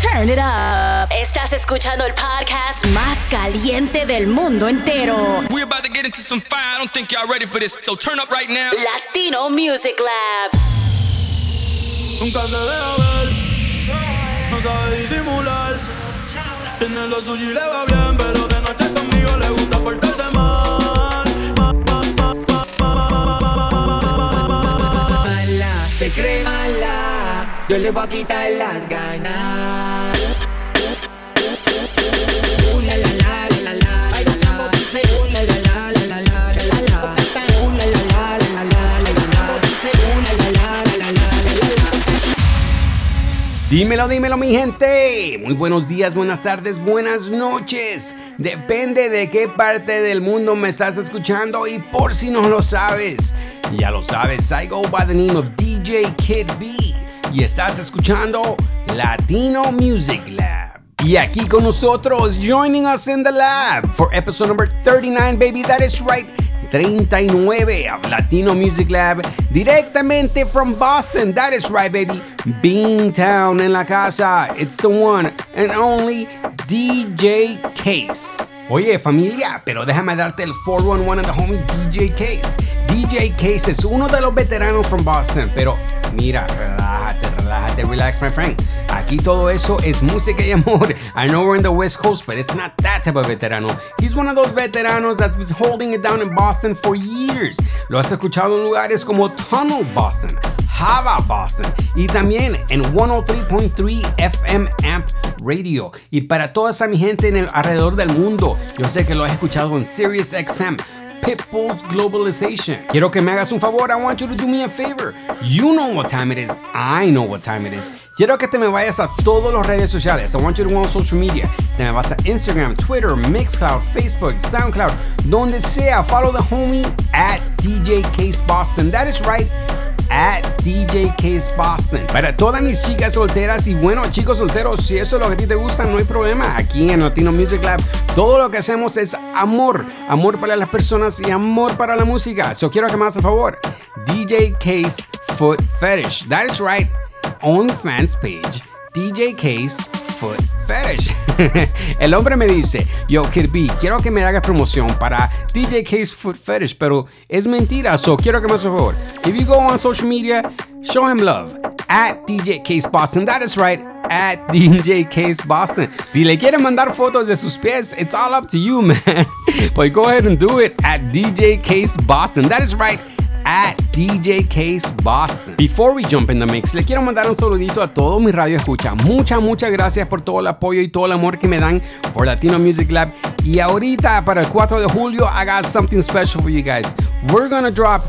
Turn it up. Estás escuchando el podcast más caliente del mundo entero. We're about to get into some fire. I don't think y'all ready for this. So turn up right now. Latino Music Lab. Nunca se deja ver, no sabe disimular. Tiene lo suyo y le va bien, pero de noche conmigo le gusta portarse mal. se cree mala. Yo le voy a quitar las ganas. Dímelo, dímelo mi gente. Muy buenos días, buenas tardes, buenas noches. Depende de qué parte del mundo me estás escuchando y por si no lo sabes, ya lo sabes, I go by the name of DJ Kid B y estás escuchando Latino Music Lab. Y aquí con nosotros, joining us in the lab for episode number 39, baby, that is right. 39 of Latino Music Lab directamente from Boston. That is right, baby. Beantown en la casa. It's the one and only DJ Case. Oye, familia, pero déjame darte el 411 and the homie DJ Case. DJ Case es uno de los veteranos from Boston, pero mira, relax, my friend. Aquí todo eso es música y amor. I know we're in the West Coast, but it's not that type of veterano. He's one of those veteranos that's been holding it down in Boston for years. Lo has escuchado en lugares como Tunnel Boston, Java Boston y también en 103.3 FM Amp Radio. Y para toda esa mi gente en el alrededor del mundo, yo sé que lo has escuchado en Sirius XM. Pitbull's Globalization. Quiero que me hagas un favor. I want you to do me a favor. You know what time it is. I know what time it is. Quiero que te me vayas a todas las redes sociales. I want you to go on social media. Te me vas a Instagram, Twitter, Mixcloud, Facebook, SoundCloud, donde sea. Follow the homie at DJ Case Boston. That is right at DJ Case Boston. Para todas mis chicas solteras y bueno, chicos solteros, si eso es lo que a ti te gusta, no hay problema. Aquí en Latino Music Lab, todo lo que hacemos es amor. Amor para las personas y amor para la música. So quiero que me hagas favor. DJ Case Foot Fetish. That is right. OnlyFans page. DJ Case Foot Fetish. El hombre me dice, yo Kirby, quiero que me hagas promoción para DJ Case Foot Fetish, pero es mentira, so quiero que me hagas favor. If you go on social media, show him love at DJ Case Boston. That is right. At DJ Case Boston. Si le quieren mandar fotos de sus pies, it's all up to you, man. But go ahead and do it at DJ Case Boston. That is right at DJ Case Boston. Before we jump in the mix, le quiero mandar un saludito a todo mi radio escucha. Muchas, muchas gracias por todo el apoyo y todo el amor que me dan por Latino Music Lab. Y ahorita, para el 4 de julio, I got something special for you guys. We're gonna drop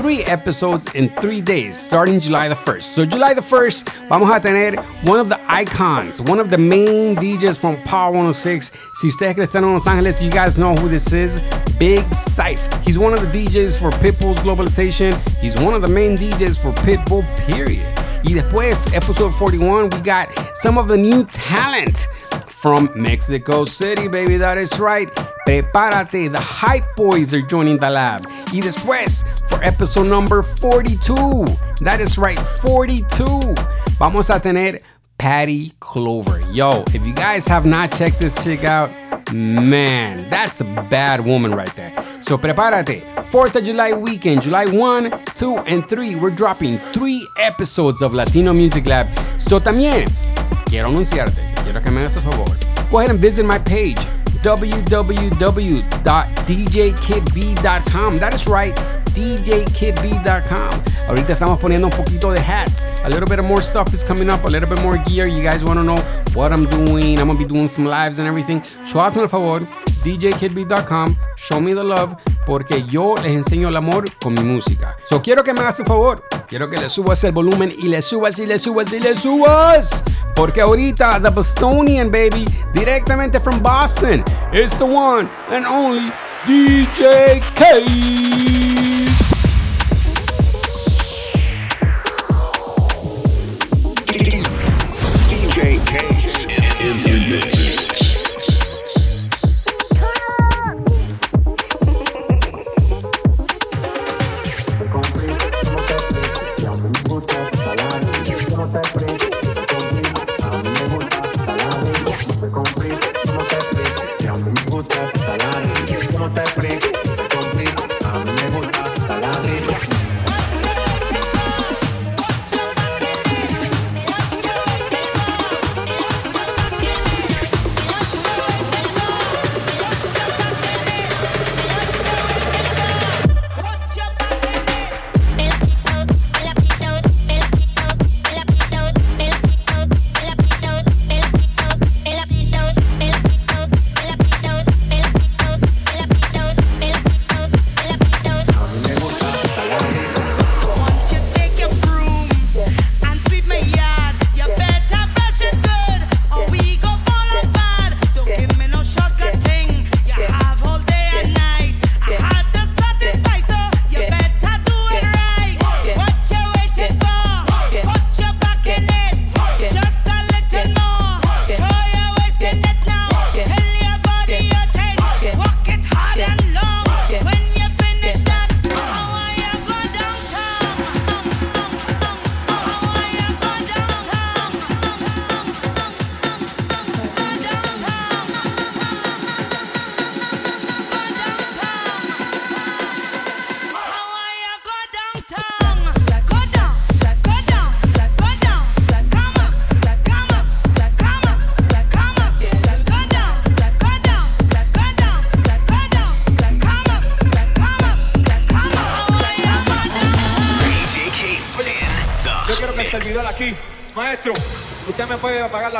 three episodes in three days, starting July the 1st. So July the 1st, vamos a tener one of the icons, one of the main DJs from Power 106. Si ustedes están en Los Ángeles, you guys know who this is. Big Syph. He's one of the DJs for Pitbull's Globalization. He's one of the main DJs for Pitbull, period. Y después, episode 41, we got some of the new talent from Mexico City, baby. That is right. Prepárate, the Hype Boys are joining the lab. Y después, for episode number 42, that is right, 42, vamos a tener Patty Clover. Yo, if you guys have not checked this chick out, man, that's a bad woman right there. So prepárate. 4th of July weekend, July 1, 2, and 3, we're dropping three episodes of Latino Music Lab. So también, quiero anunciarte, quiero que me hagas a favor. Go ahead and visit my page, www.djkidb.com. That is right, djkidb.com. Ahorita estamos poniendo un poquito de hats. A little bit of more stuff is coming up, a little bit more gear. You guys want to know what I'm doing? I'm going to be doing some lives and everything. So hazme el favor, djkidb.com. Show me the love, porque yo les enseño el amor con mi música. So quiero que me hagas un favor. Quiero que le subas el volumen y le subas y le subas y le subas. Porque ahorita, the Bostonian baby, directamente from Boston, is the one and only DJ K.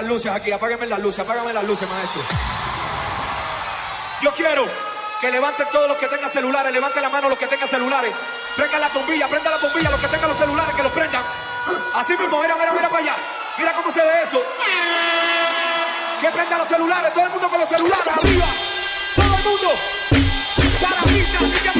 luces aquí, apágueme las luces, apágame las luces, maestro. Yo quiero que levanten todos los que tengan celulares, levanten la mano los que tengan celulares. Prendan la bombilla, prendan la bombilla, los que tengan los celulares, que los prendan. Así mismo, mira, mira, mira para allá. Mira cómo se ve eso. Que prendan los celulares, todo el mundo con los celulares, arriba. Todo el mundo. Maravilla, que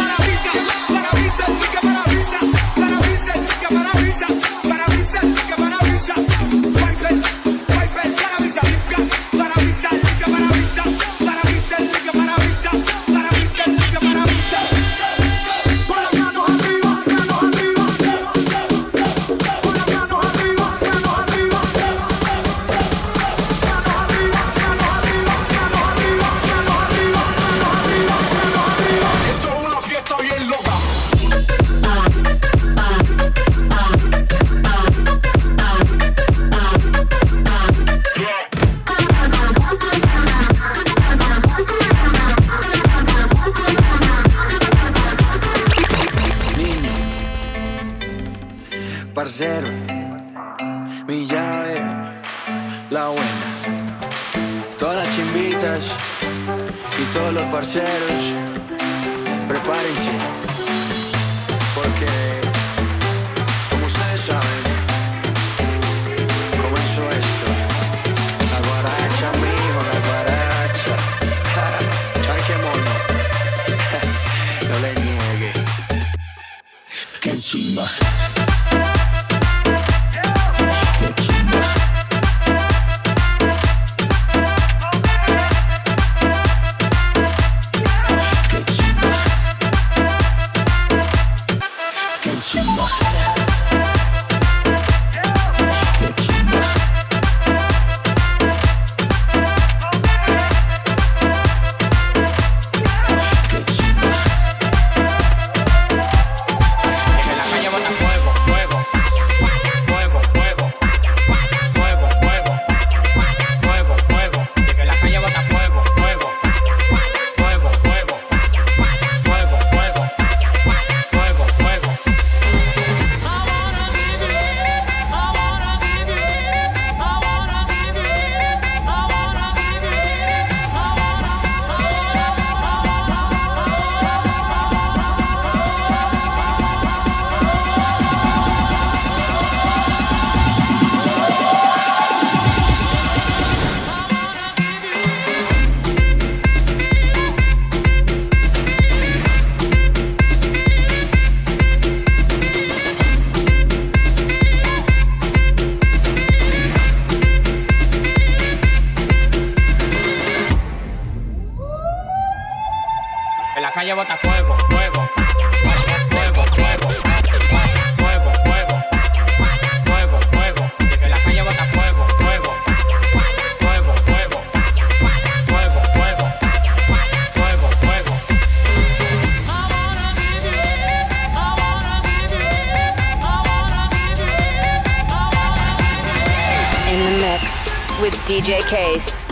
DJ Case.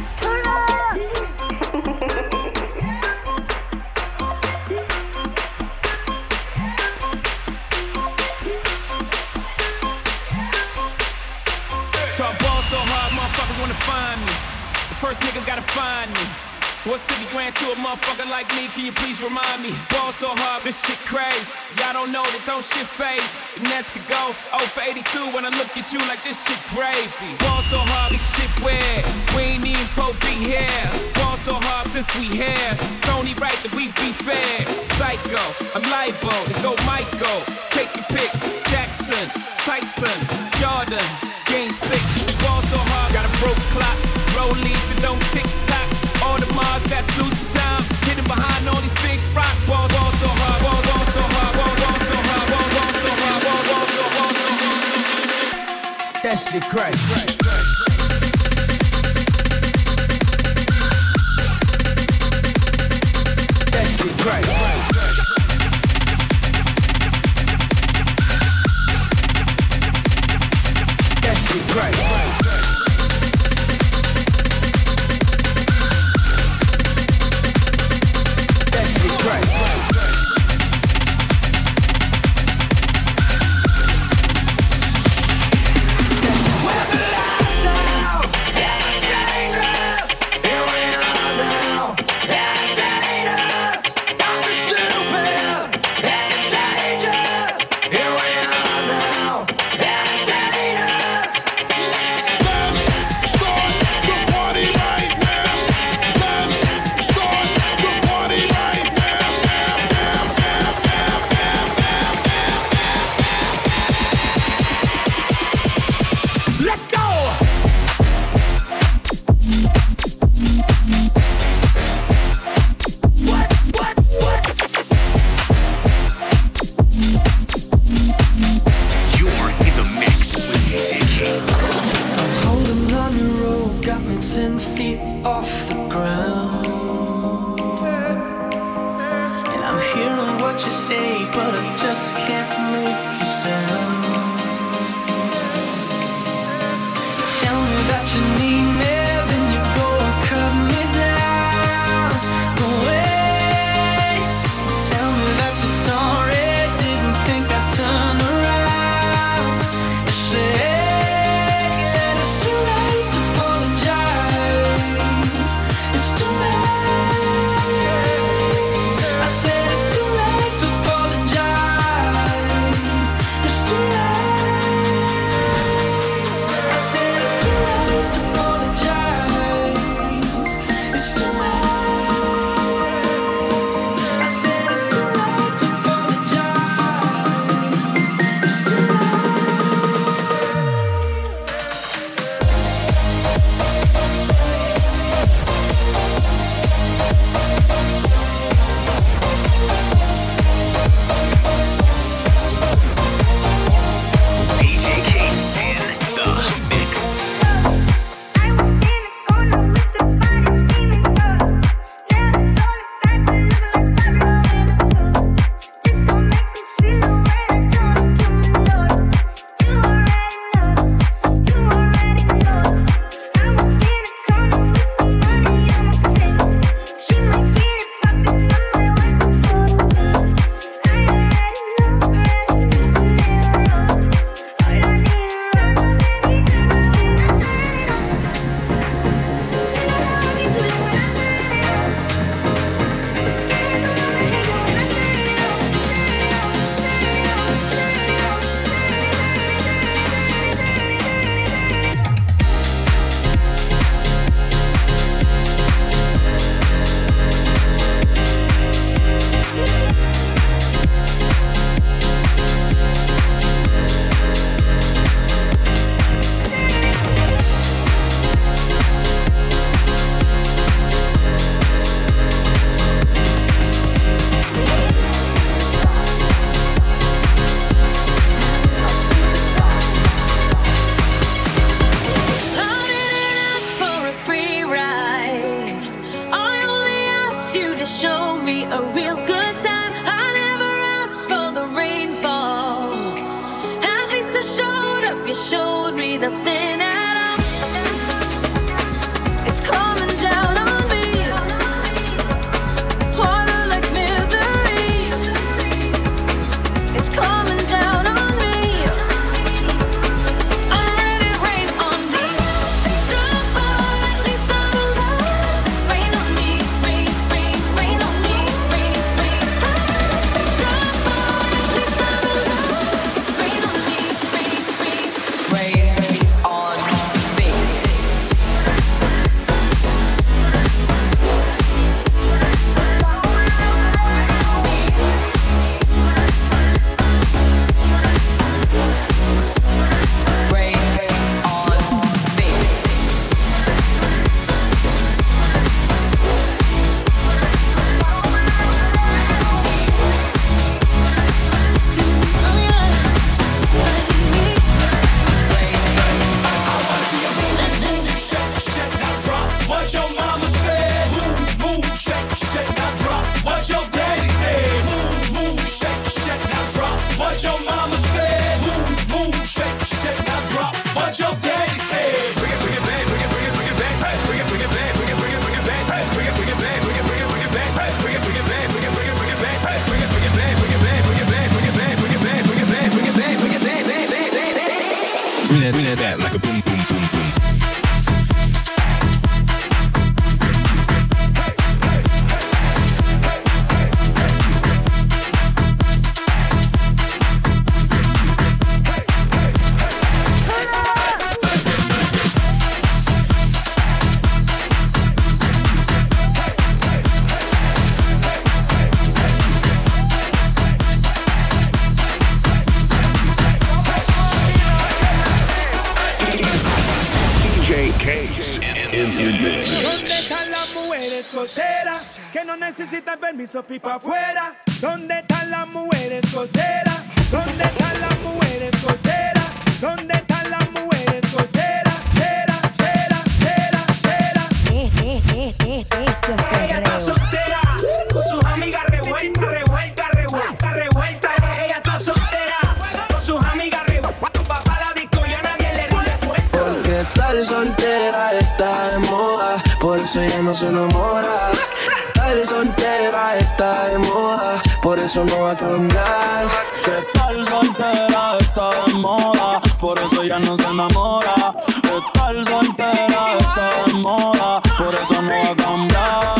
Like me? Can you please remind me? Ball so hard, this shit crazy. Y'all don't know that don't shit phase. The Nets could go 0 for 82 when I look at you like this shit crazy. Ball so hard, this shit weird. We ain't even supposed be here. Ball so hard since we here. It's only right that we be fair. Psycho, I'm libo to go Michael. Take your pick. Jackson, Tyson, Jordan. Game six. Ball so hard, got a broke clock. Rollies that don't tick tock. All the Mars that's losing time. That shit crazy. ¿Dónde están las mujeres solteras que no necesitan permiso pipa afuera? ¿Dónde están las mujeres solteras? ¿Dónde están las mujeres solteras? ¿Dónde están las mujeres solteras? Chera, chera, chera, chera. Ella está soltera con sus amigas falso ya no se enamora. Tal soltera está de moda, por eso no va a cambiar. Que tal soltera está de moda, por eso ya no se enamora. Que tal soltera está de moda, por eso no va a cambiar.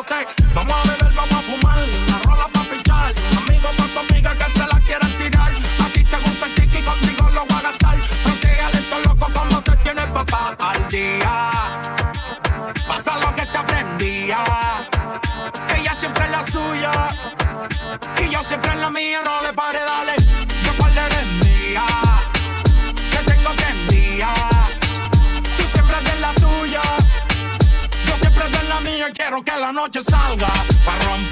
all thing. My noche salga para romper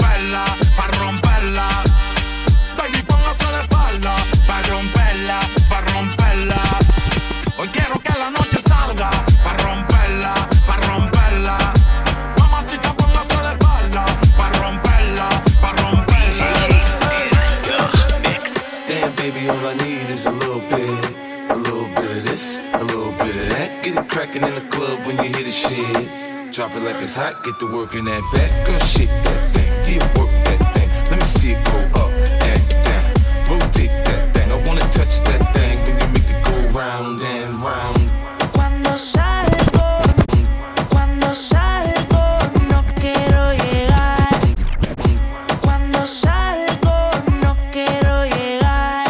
get to work in that back. Girl, shake that thing. Do work that thing? Let me see it go up and down. Rotate that thing. I wanna touch that thing when you make it go round and round. Cuando salgo, cuando salgo, no quiero llegar. Cuando salgo, no quiero llegar.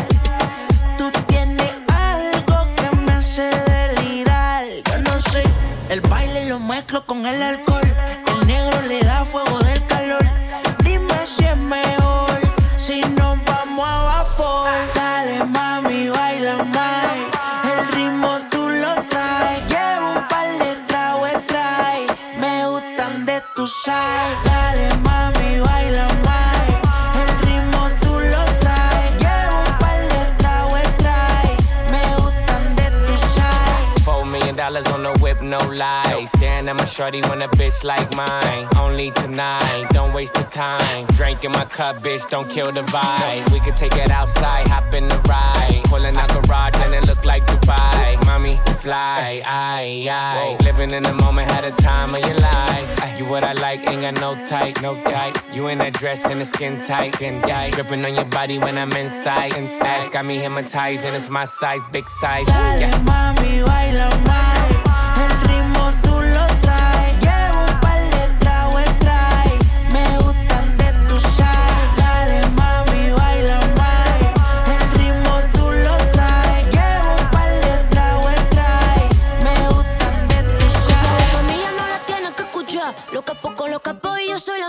Tú tienes algo que me hace delirar. Yo no sé, el baile lo mezclo con el alcohol no lies. Staring at my shorty when a bitch like mine. Only tonight, don't waste the time. Drink in my cup, bitch, don't kill the vibe. We could take it outside, hop in the ride. Pulling out garage and it look like Dubai. Mommy, fly, I, I. Living in the moment, had a time of your life. You what I like, ain't got no type, no type. You in that dress and the skin tight, skin tight. Dripping on your body when I'm inside, inside. Got me hypnotized and it's my size, big size. Yeah. Dale, baila, mami.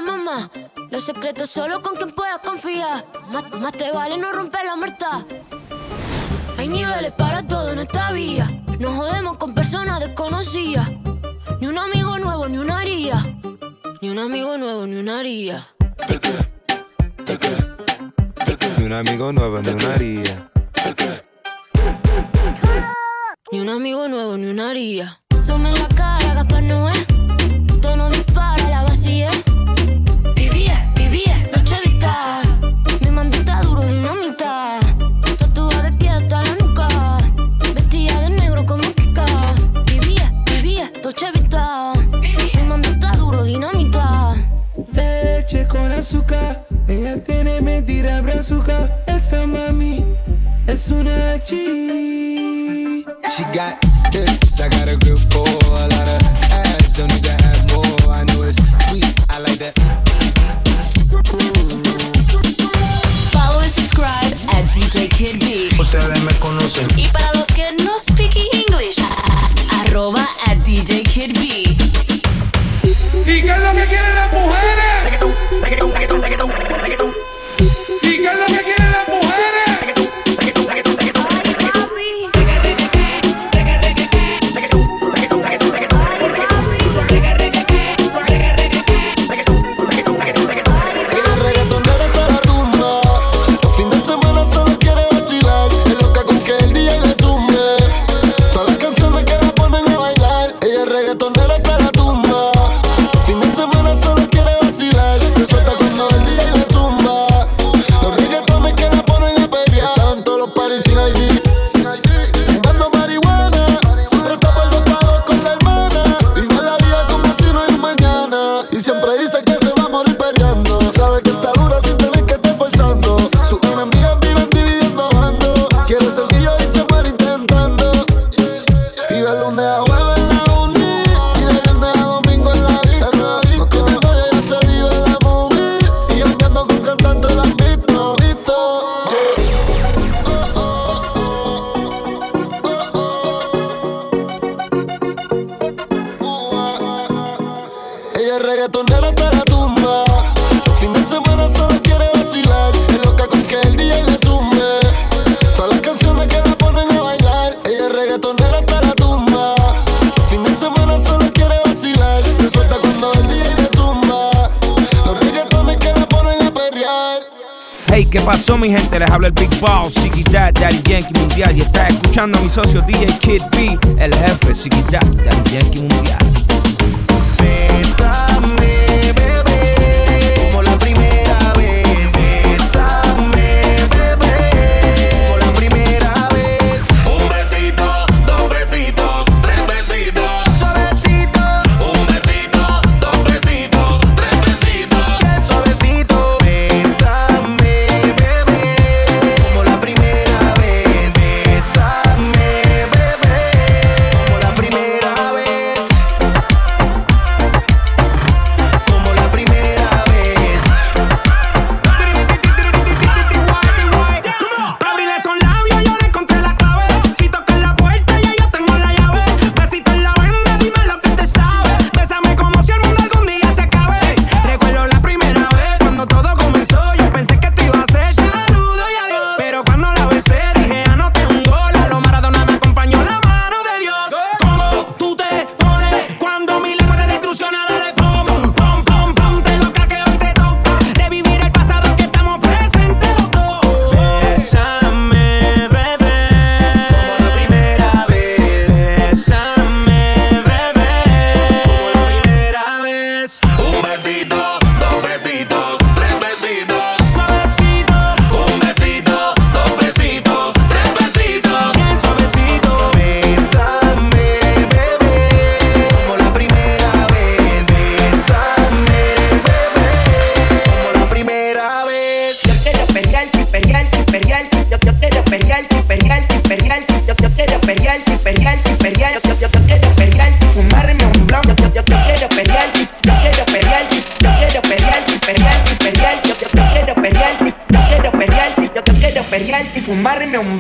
mamá. Los secretos solo con quien puedas confiar. Más, más te vale no romper la muerta. Hay niveles para todo en esta vía. Nos jodemos con personas desconocidas. Ni un amigo nuevo, ni una haría. Ni un amigo nuevo, ni una haría. Ni un amigo nuevo, ni una haría. Ni un amigo nuevo, ni una haría. Sume la cara, Gaspar Noé. Tono dispara, la vacía. tiene mentira brazuca. Esa mami es una G. She got hips, I got a grip for a lot of ass. Don't need to have more. I know it's sweet, I like that. Follow and subscribe at DJ Kid B. Ustedes me conocen. Y para los que no speak English, arroba socio DJ Kid B, el jefe chiquita del Yankee Mundial. Bésame.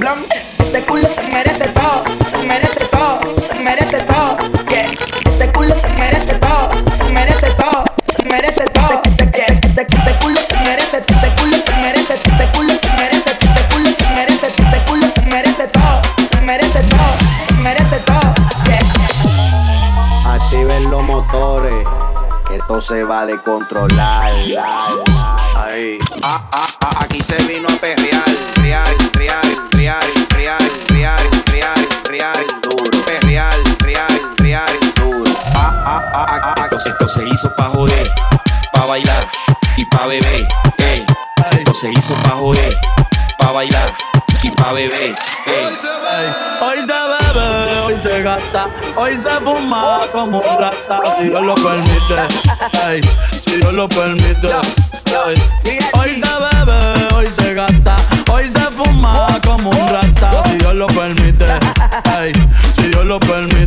cabrón. Ese culo se merece todo, se merece todo, se merece todo. Yes, ese culo se merece todo, se merece todo, se merece todo. Ese, ese, ese culo se merece, ese culo se merece, ese culo se merece, ese culo se merece, ese culo se merece todo, se merece todo, se merece todo. Yes. Activen los motores, que esto se va a descontrolar. Ahí. Ah, ah, ah, aquí se vino a perrear. Hoy se fuma como un rata. Si Dios lo permite, ay, si Dios lo permite. Ay. Hoy se bebe, hoy se gasta. Hoy se fuma como un rata. Si Dios lo permite, ay, si Dios lo permite.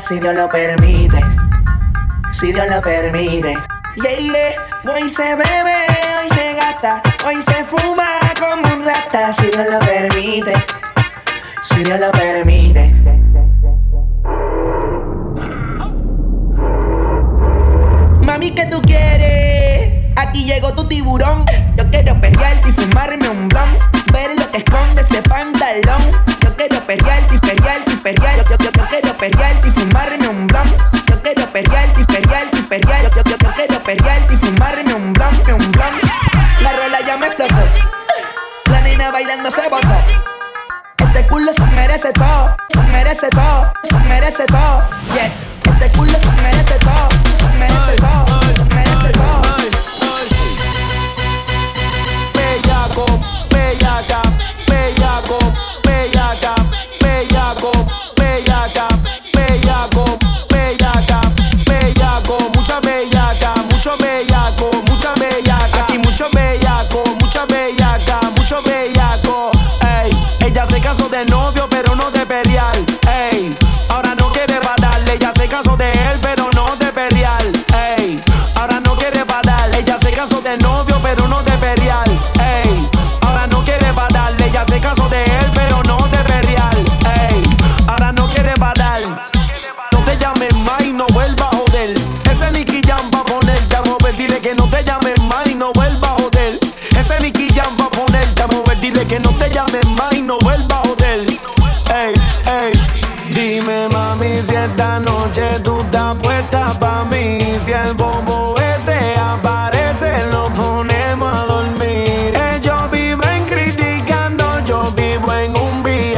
si Dios lo permite. Si Dios lo permite. Yeah, yeah. Hoy se bebe, hoy se gasta, hoy se fuma como un rata. Si Dios lo permite. Si Dios lo permite.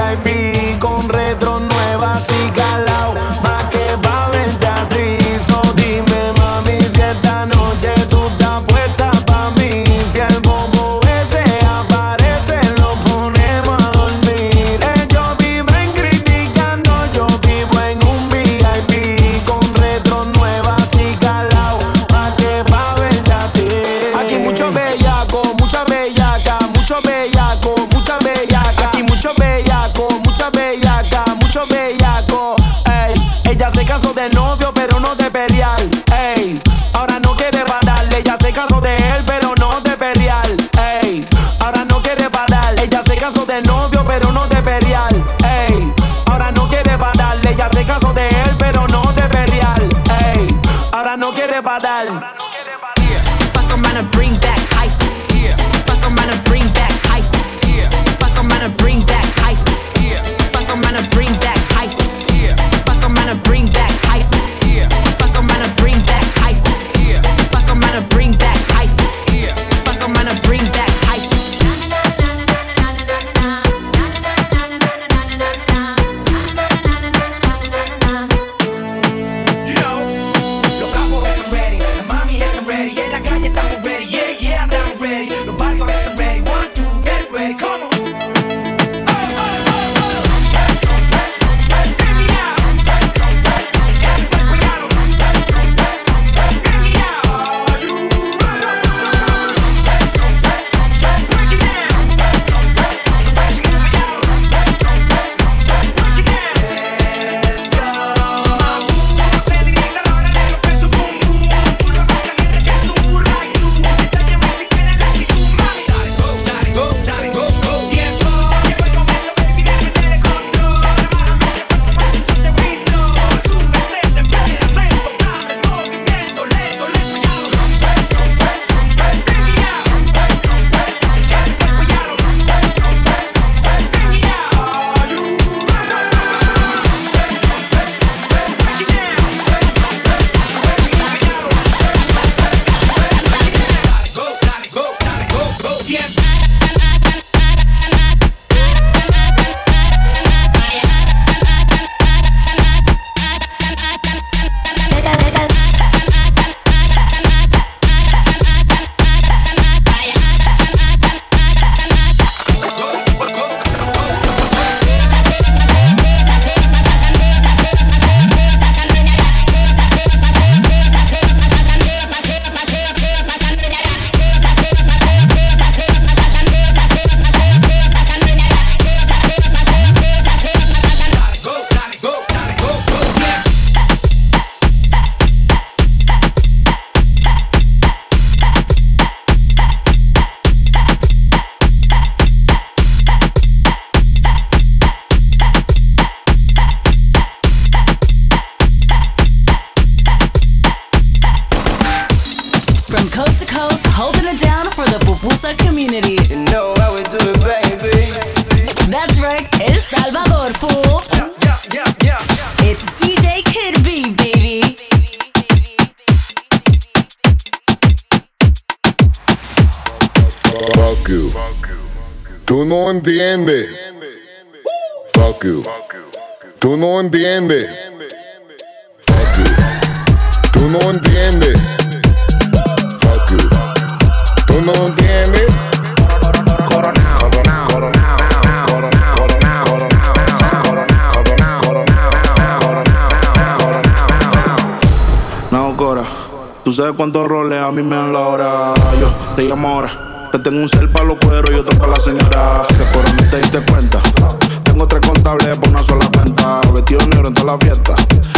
I be entiendes. Fuck you. Tú no entiendes. Fuck you. Tú no entiendes. Fuck you. Tú no entiendes. Tú sabes cuántos roles a mí me dan la hora. Yo te llamo ahora. Tengo un cel para los cueros y otro para la señora. Cora no te diste cuenta. Tengo tres contables por una sola cuenta. Vestido negro en toda la fiesta.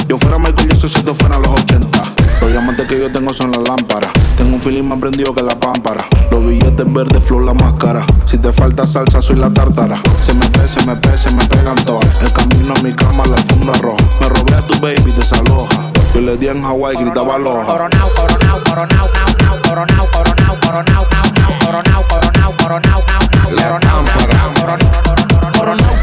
Yo fuera Michael Jackson si esto fuera los 80. Los diamantes que yo tengo son las lámparas. Tengo un feeling más prendido que la pámpara. Los billetes verdes, flor la máscara. Si te falta salsa, soy la tártara. Se me pe, se me pe, se me pegan todas. El camino a mi cama, la alfombra roja. Me robé a tu baby, desaloja. Yo le di en Hawái, gritaba aloha. Coronao, coronao, coronao, nao, nao, coronao, coronao, coronao, nao, nao, coronao, coronao, coronao, nao, nao, coronao, nao, nao, coronao. Coronao,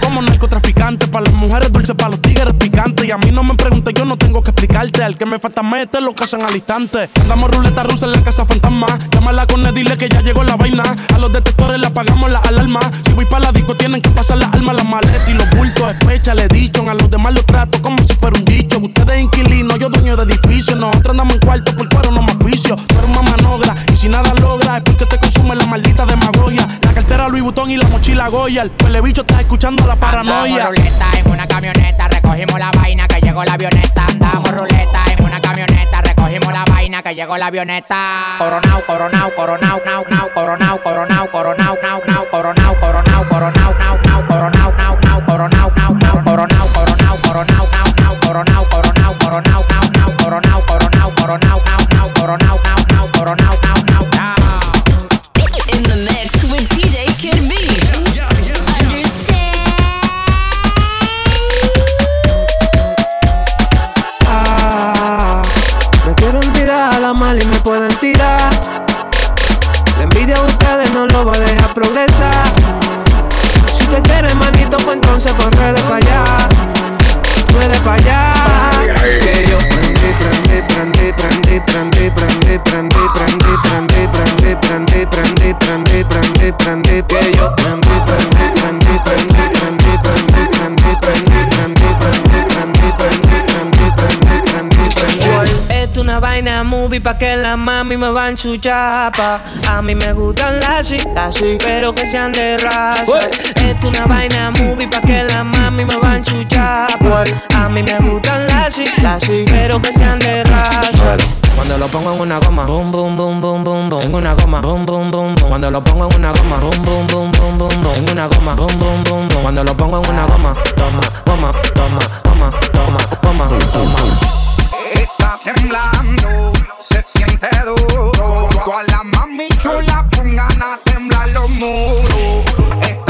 como narcotraficante. Para las mujeres dulces, para los tigres picantes. Y a mí no me preguntes, yo no tengo que explicarte. Al que me falta mete lo casan al instante. Andamos ruleta rusa en la casa fantasma. Llámala con él, dile que ya llegó la vaina. A los detectores le apagamos la alarma. Si voy para la disco, tienen que pasar las almas, las maletas y los bultos. Despecha, le dicho. A los demás los trato como si fuera un dicho. Ustedes inquilinos, yo dueño de edificio. Nosotros andamos en cuarto por cuero, no más oficio. Tú eres una manogra y si nada logra es porque te consume la maldita demagogia. La cartera Louis Vuitton y la mochila Goya. El pele bicho está escuchando la paranoia. Andamos ruleta en una camioneta, recogimos la vaina que llegó la avioneta. Andamos ruleta en una camioneta, recogimos la vaina que llegó la avioneta. Coronao, coronao, coronao, nao, nao, coronao, coronao, coronao, nao, nao, coronao, coronao, coronao, nao, nao, coronao, nao, nao, coronao, nao, nao, coronao, coronao, coronao, nao, nao, coronao, coronao, coronao, nao, nao, coronao, coronao, coronao, nao, nao, coronao, nao, nao, coronao, nao, nao, movie pa' que la mami me va en su chapa. A mí me gustan las así, pero que sean de raza. Esto una vaina movie pa' que la mami me va en su chapa. A mí me gustan las así, pero que sean de raza. Cuando lo pongo en una goma, boom, boom, boom, boom, boom, boom. En una goma, boom, boom, boom, boom. Cuando lo pongo en una goma, boom, boom, boom, boom, boom, boom. En una goma, boom, boom, boom, boom. Cuando lo pongo en una goma, toma, goma, toma, toma, toma, toma, toma. Temblando, se siente duro. Todas las mami chulas pongan a temblar los muros.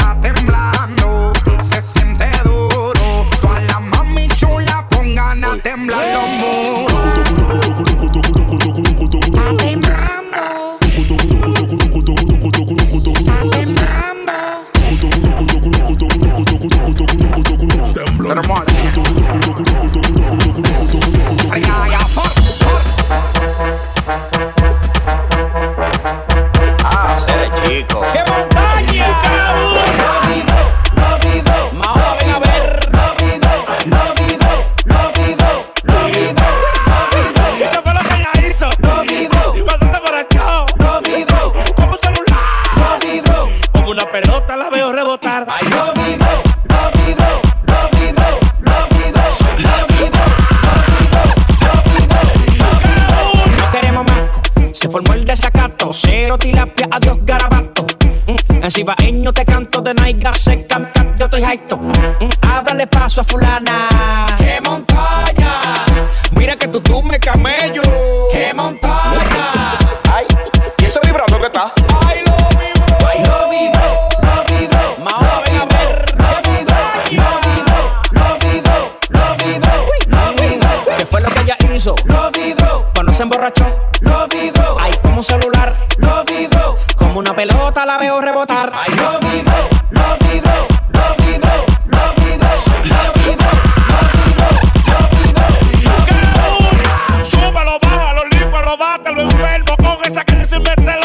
Crisis